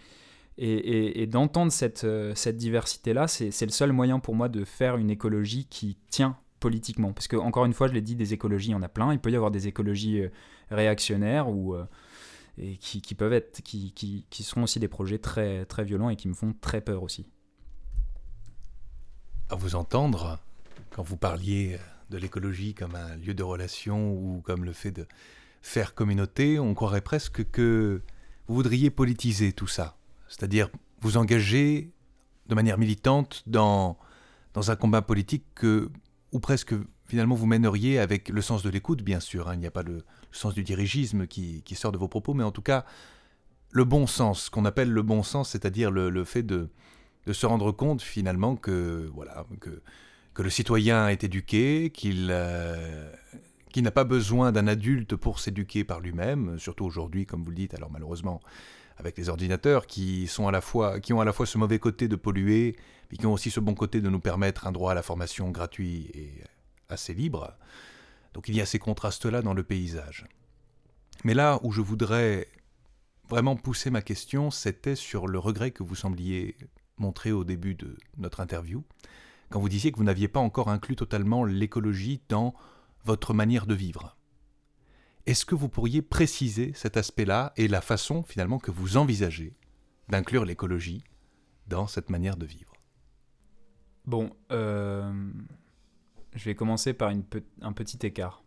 Et, et, d'entendre cette, cette diversité-là, c'est le seul moyen pour moi de faire une écologie qui tient politiquement. Parce que, encore une fois, je l'ai dit, des écologies, il y en a plein. Il peut y avoir des écologies réactionnaires ou. et qui, qui, peuvent être, qui, qui, qui, sont aussi des projets très, très violents et qui me font très peur aussi. À vous entendre, quand vous parliez de l'écologie comme un lieu de relation ou comme le fait de faire communauté, on croirait presque que vous voudriez politiser tout ça, c'est-à-dire vous engager de manière militante dans, dans un combat politique que, ou presque finalement vous mèneriez avec le sens de l'écoute, bien sûr. Hein. Il n'y a pas le, sens du dirigisme qui, sort de vos propos, mais en tout cas, le bon sens, qu'on appelle le bon sens, c'est-à-dire le, fait de, se rendre compte finalement que, voilà, que, que le citoyen est éduqué, qu'il euh, n'a pas besoin d'un adulte pour s'éduquer par lui-même, surtout aujourd'hui, comme vous le dites, alors malheureusement, avec les ordinateurs qui, qui ont à la fois ce mauvais côté de polluer, mais qui ont aussi ce bon côté de nous permettre un droit à la formation gratuit et assez libre. Donc il y a ces contrastes-là dans le paysage. Mais là où je voudrais vraiment pousser ma question, c'était sur le regret que vous sembliez montrer au début de notre interview, quand vous disiez que vous n'aviez pas encore inclus totalement l'écologie dans votre manière de vivre. Est-ce que vous pourriez préciser cet aspect-là et la façon finalement que vous envisagez d'inclure l'écologie dans cette manière de vivre? Bon, euh, je vais commencer par un petit écart.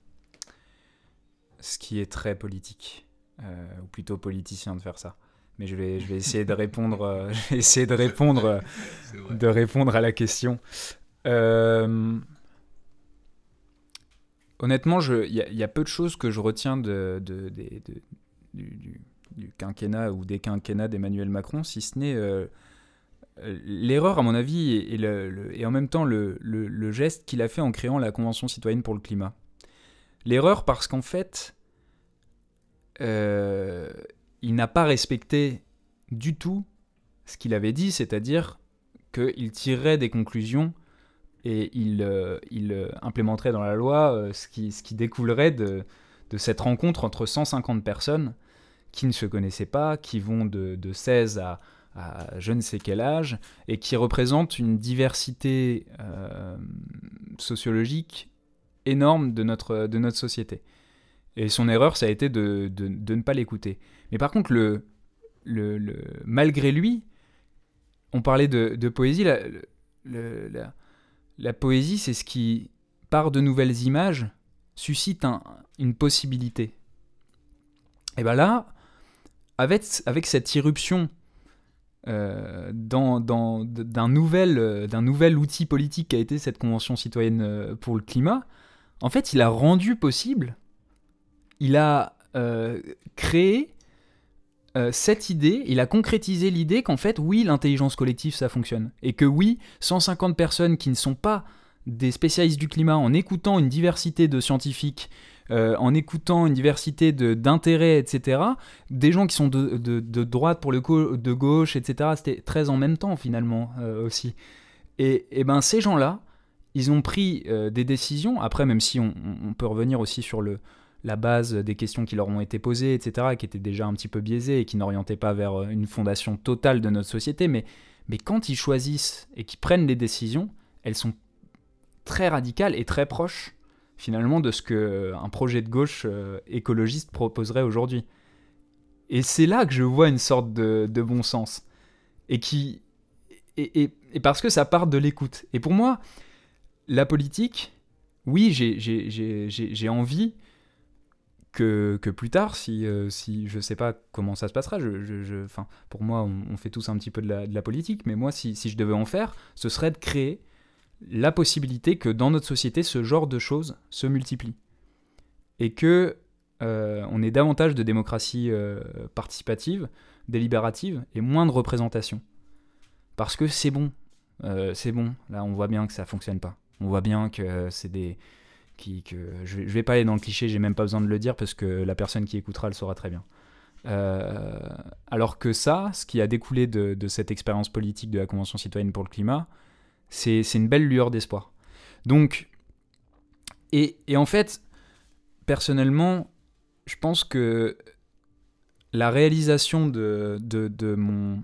Ce qui est très politique, euh, ou plutôt politicien de faire ça. Mais je vais, je vais essayer de répondre, euh, je vais essayer de répondre, de répondre à la question. Euh, honnêtement, il y, a peu de choses que je retiens de, de, du, du, quinquennat ou des quinquennats d'Emmanuel Macron, si ce n'est l'erreur, à mon avis, et, le, et en même temps le, le geste qu'il a fait en créant la Convention citoyenne pour le climat. L'erreur parce qu'en fait, euh, il n'a pas respecté du tout ce qu'il avait dit, c'est-à-dire qu'il tirerait des conclusions et il, euh, euh, implémenterait dans la loi ce, qui, ce qui découlerait de, cette rencontre entre 150 personnes qui ne se connaissaient pas, qui vont de, de 16 à, je ne sais quel âge, et qui représente une diversité euh, sociologique énorme de notre société. Et son erreur, ça a été de, ne pas l'écouter. Mais par contre, malgré lui, on parlait de, poésie, la, poésie, c'est ce qui, par de nouvelles images, suscite un, une possibilité. Et bien là, avec, cette irruption euh, d'un nouvel, euh, nouvel outil politique qui a été cette Convention citoyenne euh, pour le climat, en fait, il a rendu possible, il a créé cette idée, il a concrétisé l'idée qu'en fait, oui, l'intelligence collective, ça fonctionne. Et que oui, 150 personnes qui ne sont pas des spécialistes du climat, en écoutant une diversité de scientifiques, euh, en écoutant une diversité d'intérêts, etc., des gens qui sont de, de, droite pour le coup, de gauche, etc., c'était très en même temps finalement euh, aussi. Et, et, ben ces gens-là, ils ont pris euh, des décisions, après même si on, peut revenir aussi sur le, la base des questions qui leur ont été posées, etc., qui étaient déjà un petit peu biaisées et qui n'orientaient pas vers une fondation totale de notre société, mais, mais quand ils choisissent et qu'ils prennent des décisions, elles sont très radicales et très proches finalement de ce qu'un euh, projet de gauche euh, écologiste proposerait aujourd'hui. Et c'est là que je vois une sorte de, bon sens. Et, qui, et, parce que ça part de l'écoute. Et pour moi, la politique, oui, j'ai envie que, plus tard, si, euh, si je ne sais pas comment ça se passera, pour moi, on, fait tous un petit peu de la, politique, mais moi, si, je devais en faire, ce serait de créer la possibilité que dans notre société, ce genre de choses se multiplient. Et que euh, on ait davantage de démocratie euh, participative, délibérative, et moins de représentation. Parce que c'est bon. Euh, c'est bon. Là, on voit bien que ça fonctionne pas. On voit bien que c'est des. Que je, vais pas aller dans le cliché, j'ai même pas besoin de le dire parce que la personne qui écoutera le saura très bien. alors que ça, ce qui a découlé de cette expérience politique de la Convention citoyenne pour le climat, c'est une belle lueur d'espoir. Donc, et, en fait, personnellement, je pense que la réalisation de, de, mon,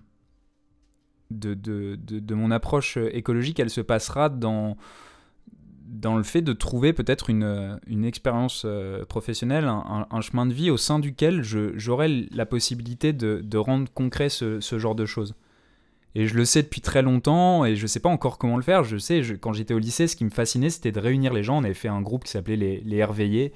de, de, mon approche écologique, elle se passera dans, dans le fait de trouver peut-être une, une, expérience euh, professionnelle, un, chemin de vie au sein duquel j'aurai la possibilité de, rendre concret ce, genre de choses. Et je le sais depuis très longtemps et je sais pas encore comment le faire. Je sais, quand j'étais au lycée, ce qui me fascinait, c'était de réunir les gens. On avait fait un groupe qui s'appelait les, les.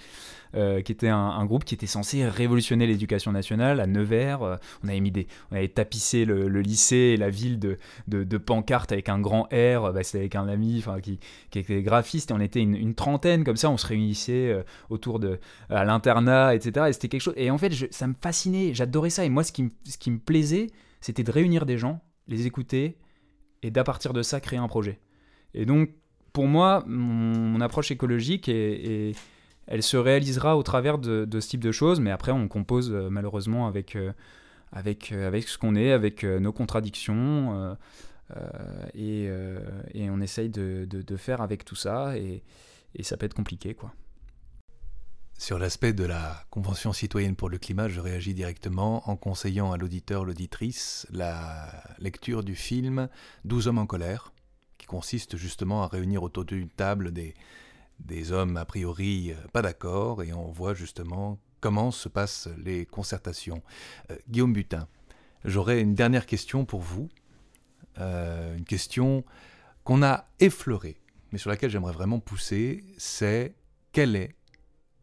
Euh, qui était un, groupe qui était censé révolutionner l'éducation nationale à Nevers. Euh, on avait mis on avait tapissé le, lycée et la ville de, de, pancartes avec un grand R. Bah, c'était avec un ami, qui, qui était graphiste et on était une, trentaine comme ça. On se réunissait euh, autour de à l'internat, etc. Et c'était quelque chose. Et en fait, ça me fascinait. J'adorais ça. Et moi, ce qui, ce qui me plaisait, c'était de réunir des gens, les écouter et d'à partir de ça créer un projet. Et donc, pour moi, mon, approche écologique est, elle se réalisera au travers de, ce type de choses, mais après on compose euh, malheureusement avec, euh, avec, euh, avec ce qu'on est, avec nos contradictions, et, on essaye de, faire avec tout ça, et, ça peut être compliqué. quoi. Sur l'aspect de la Convention citoyenne pour le climat, je réagis directement en conseillant à l'auditeur, l'auditrice, la lecture du film 12 hommes en colère, qui consiste justement à réunir autour d'une table des, des hommes a priori euh, pas d'accord et on voit justement comment se passent les concertations. Euh, Guillaume Butin, j'aurais une dernière question pour vous, euh, une question qu'on a effleurée, mais sur laquelle j'aimerais vraiment pousser, c'est quelle est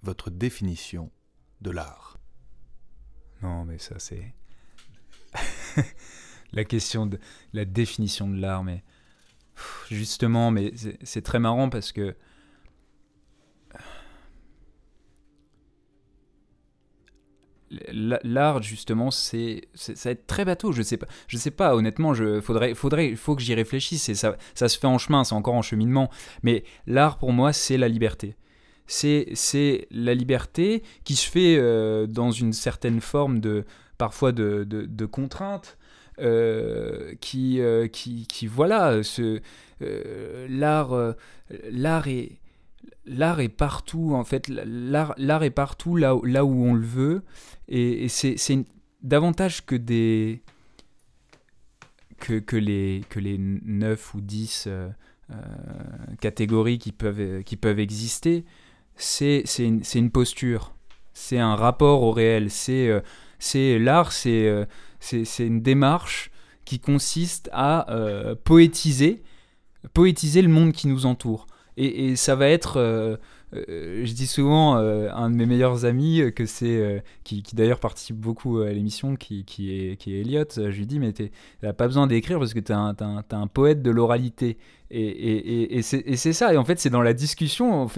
votre définition de l'art? Non, mais ça c'est la question de la définition de l'art, mais justement, mais c'est très marrant parce que l'art justement c'est ça va être très bateau je sais pas je sais pas honnêtement je faudrait faudrait faut que j'y réfléchisse et ça ça se fait en chemin c'est encore en cheminement. Mais l'art pour moi c'est la liberté. C'est c'est la liberté qui se fait euh, dans une certaine forme de parfois de, de, contrainte euh, qui, euh, qui, qui voilà ce l'art l'art est l'art est partout, en fait, l'art est partout là, où on le veut, et, c'est davantage que des... Que, les, que les 9 ou 10 euh, euh, catégories qui peuvent, qui peuvent exister, c'est une, une, posture, c'est un rapport au réel, c'est euh, l'art, c'est c'est une démarche qui consiste à poétiser, poétiser le monde qui nous entoure. Et, ça va être, euh, euh, je dis souvent, euh, un de mes meilleurs amis, que c'est, qui, d'ailleurs participe beaucoup à l'émission, qui, est, qui est Elliot, je lui dis, mais tu n'as pas besoin d'écrire parce que tu es, un poète de l'oralité. Et, c'est ça, et en fait c'est dans la discussion,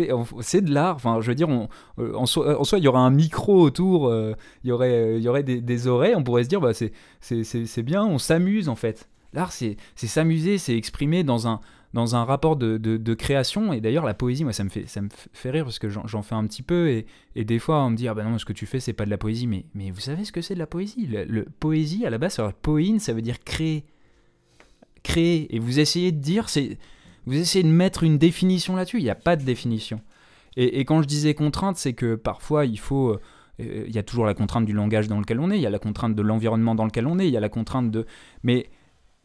c'est de l'art, enfin je veux dire, on, en, soi, il y aura un micro autour, il y aurait, y aurait des, oreilles, on pourrait se dire, bah, c'est bien, on s'amuse en fait. L'art c'est s'amuser, c'est exprimer dans un, dans un rapport de, de, création. Et d'ailleurs, la poésie, moi, ça me fait, ça me fait rire parce que j'en fais un petit peu. Et, et, des fois, on me dit, ah ben non, ce que tu fais, c'est pas de la poésie. Mais, mais vous savez ce que c'est de la poésie? Le, Poésie, à la base, ça poïne, ça veut dire créer. Créer. Et vous essayez de dire, c'est vous essayez de mettre une définition là-dessus. Il n'y a pas de définition. Et, quand je disais contrainte, c'est que parfois, il faut. Euh, il y a toujours la contrainte du langage dans lequel on est, il y a la contrainte de l'environnement dans lequel on est, il y a la contrainte de... Mais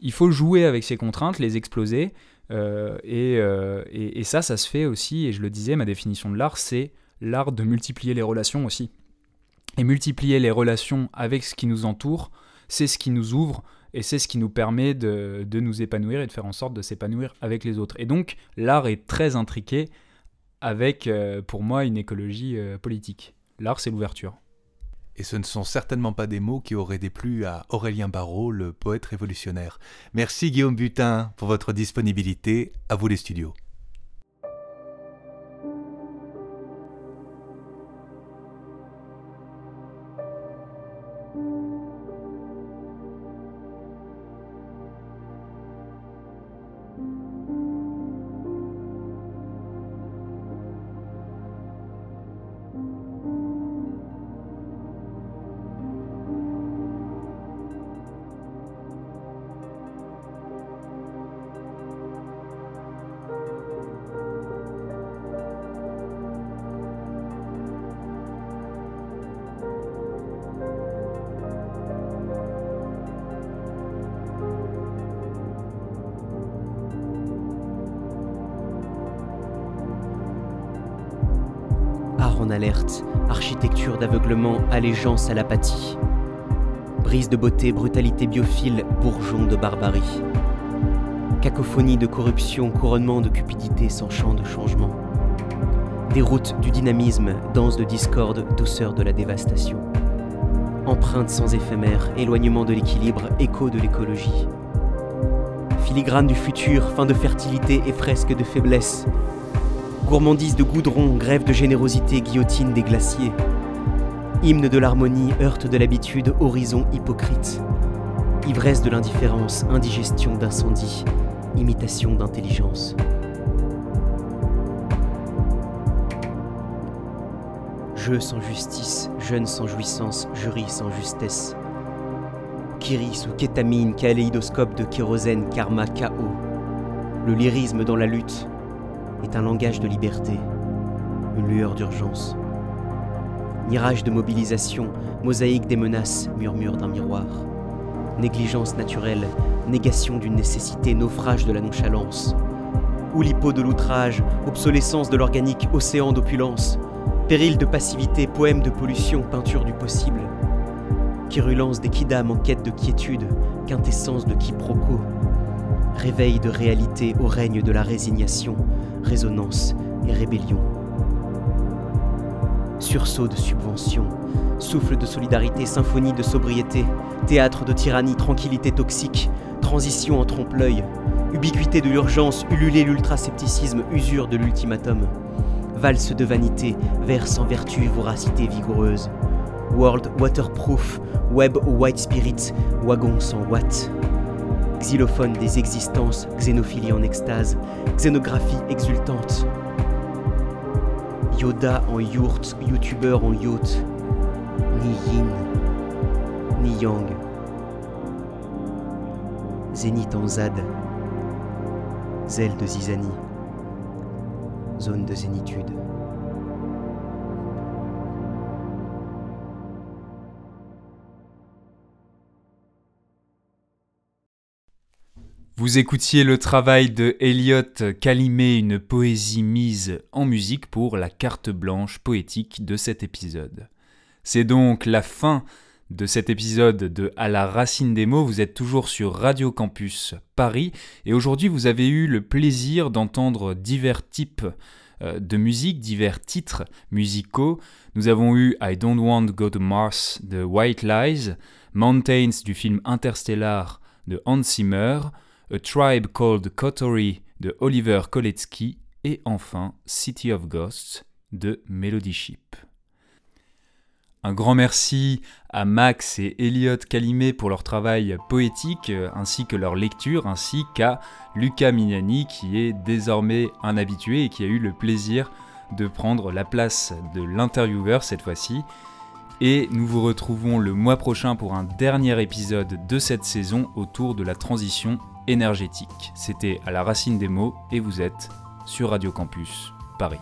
il faut jouer avec ces contraintes, les exploser, euh, euh, et, et, ça, ça se fait aussi, et je le disais, ma définition de l'art, c'est l'art de multiplier les relations aussi. Et multiplier les relations avec ce qui nous entoure, c'est ce qui nous ouvre, et c'est ce qui nous permet de, de, nous épanouir et de faire en sorte de s'épanouir avec les autres. Et donc, l'art est très intriqué avec, euh, pour moi, une écologie politique. L'art, c'est l'ouverture. Et ce ne sont certainement pas des mots qui auraient déplu à Aurélien Barrault, le poète révolutionnaire. Merci Guillaume Butin pour votre disponibilité. À vous les studios. Architecture d'aveuglement, allégeance à l'apathie. Brise de beauté, brutalité biophile, bourgeon de barbarie. Cacophonie de corruption, couronnement de cupidité sans champ de changement. Déroute du dynamisme, danse de discorde, douceur de la dévastation. Empreinte sans éphémère, éloignement de l'équilibre, écho de l'écologie. Filigrane du futur, fin de fertilité et fresque de faiblesse. Gourmandise de goudron, grève de générosité, guillotine des glaciers. Hymne de l'harmonie, heurte de l'habitude, horizon hypocrite. Ivresse de l'indifférence, indigestion d'incendie, imitation d'intelligence. Jeu sans justice, jeune sans jouissance, jury sans justesse. Kiri sous kétamine, kaléidoscope de kérosène, karma, chaos. Le lyrisme dans la lutte un langage de liberté, une lueur d'urgence. Mirage de mobilisation, mosaïque des menaces, murmure d'un miroir. Négligence naturelle, négation d'une nécessité, naufrage de la nonchalance. Oulipo de l'outrage, obsolescence de l'organique, océan d'opulence. Péril de passivité, poème de pollution, peinture du possible. Quirulence d'équidam en quête de quiétude, quintessence de quiproquo. Réveil de réalité au règne de la résignation, résonance et rébellion. Sursaut de subvention, souffle de solidarité, symphonie de sobriété, théâtre de tyrannie, tranquillité toxique, transition en trompe-l'œil, ubiquité de l'urgence, ululé l'ultrascepticisme, usure de l'ultimatum, valse de vanité, vers sans vertu, voracité vigoureuse, world waterproof, web white spirit, wagon sans watt, xylophone des existences, xénophilie en extase, xénographie exultante, Yoda en yourte, youtubeur en yacht, ni yin, ni yang. Zénith en Zad, zèle de Zizani, zone de zénitude. Vous écoutiez le travail de Elliot Calimé, une poésie mise en musique pour la carte blanche poétique de cet épisode. C'est donc la fin de cet épisode de À la racine des mots. Vous êtes toujours sur Radio Campus Paris et aujourd'hui vous avez eu le plaisir d'entendre divers types euh, de musique, divers titres musicaux. Nous avons eu I Don't Want to Go to Mars de White Lies, Mountains du film Interstellar de Hans Zimmer, A Tribe Called Kotori de Oliver Koletsky et enfin City of Ghosts de Melody Ship. Un grand merci à Max et Elliot Calimé pour leur travail poétique ainsi que leur lecture, ainsi qu'à Luca Mignani qui est désormais un habitué et qui a eu le plaisir de prendre la place de l'intervieweur cette fois-ci. Et nous vous retrouvons le mois prochain pour un dernier épisode de cette saison autour de la transition énergétique. C'était à la racine des mots et vous êtes sur Radio Campus Paris.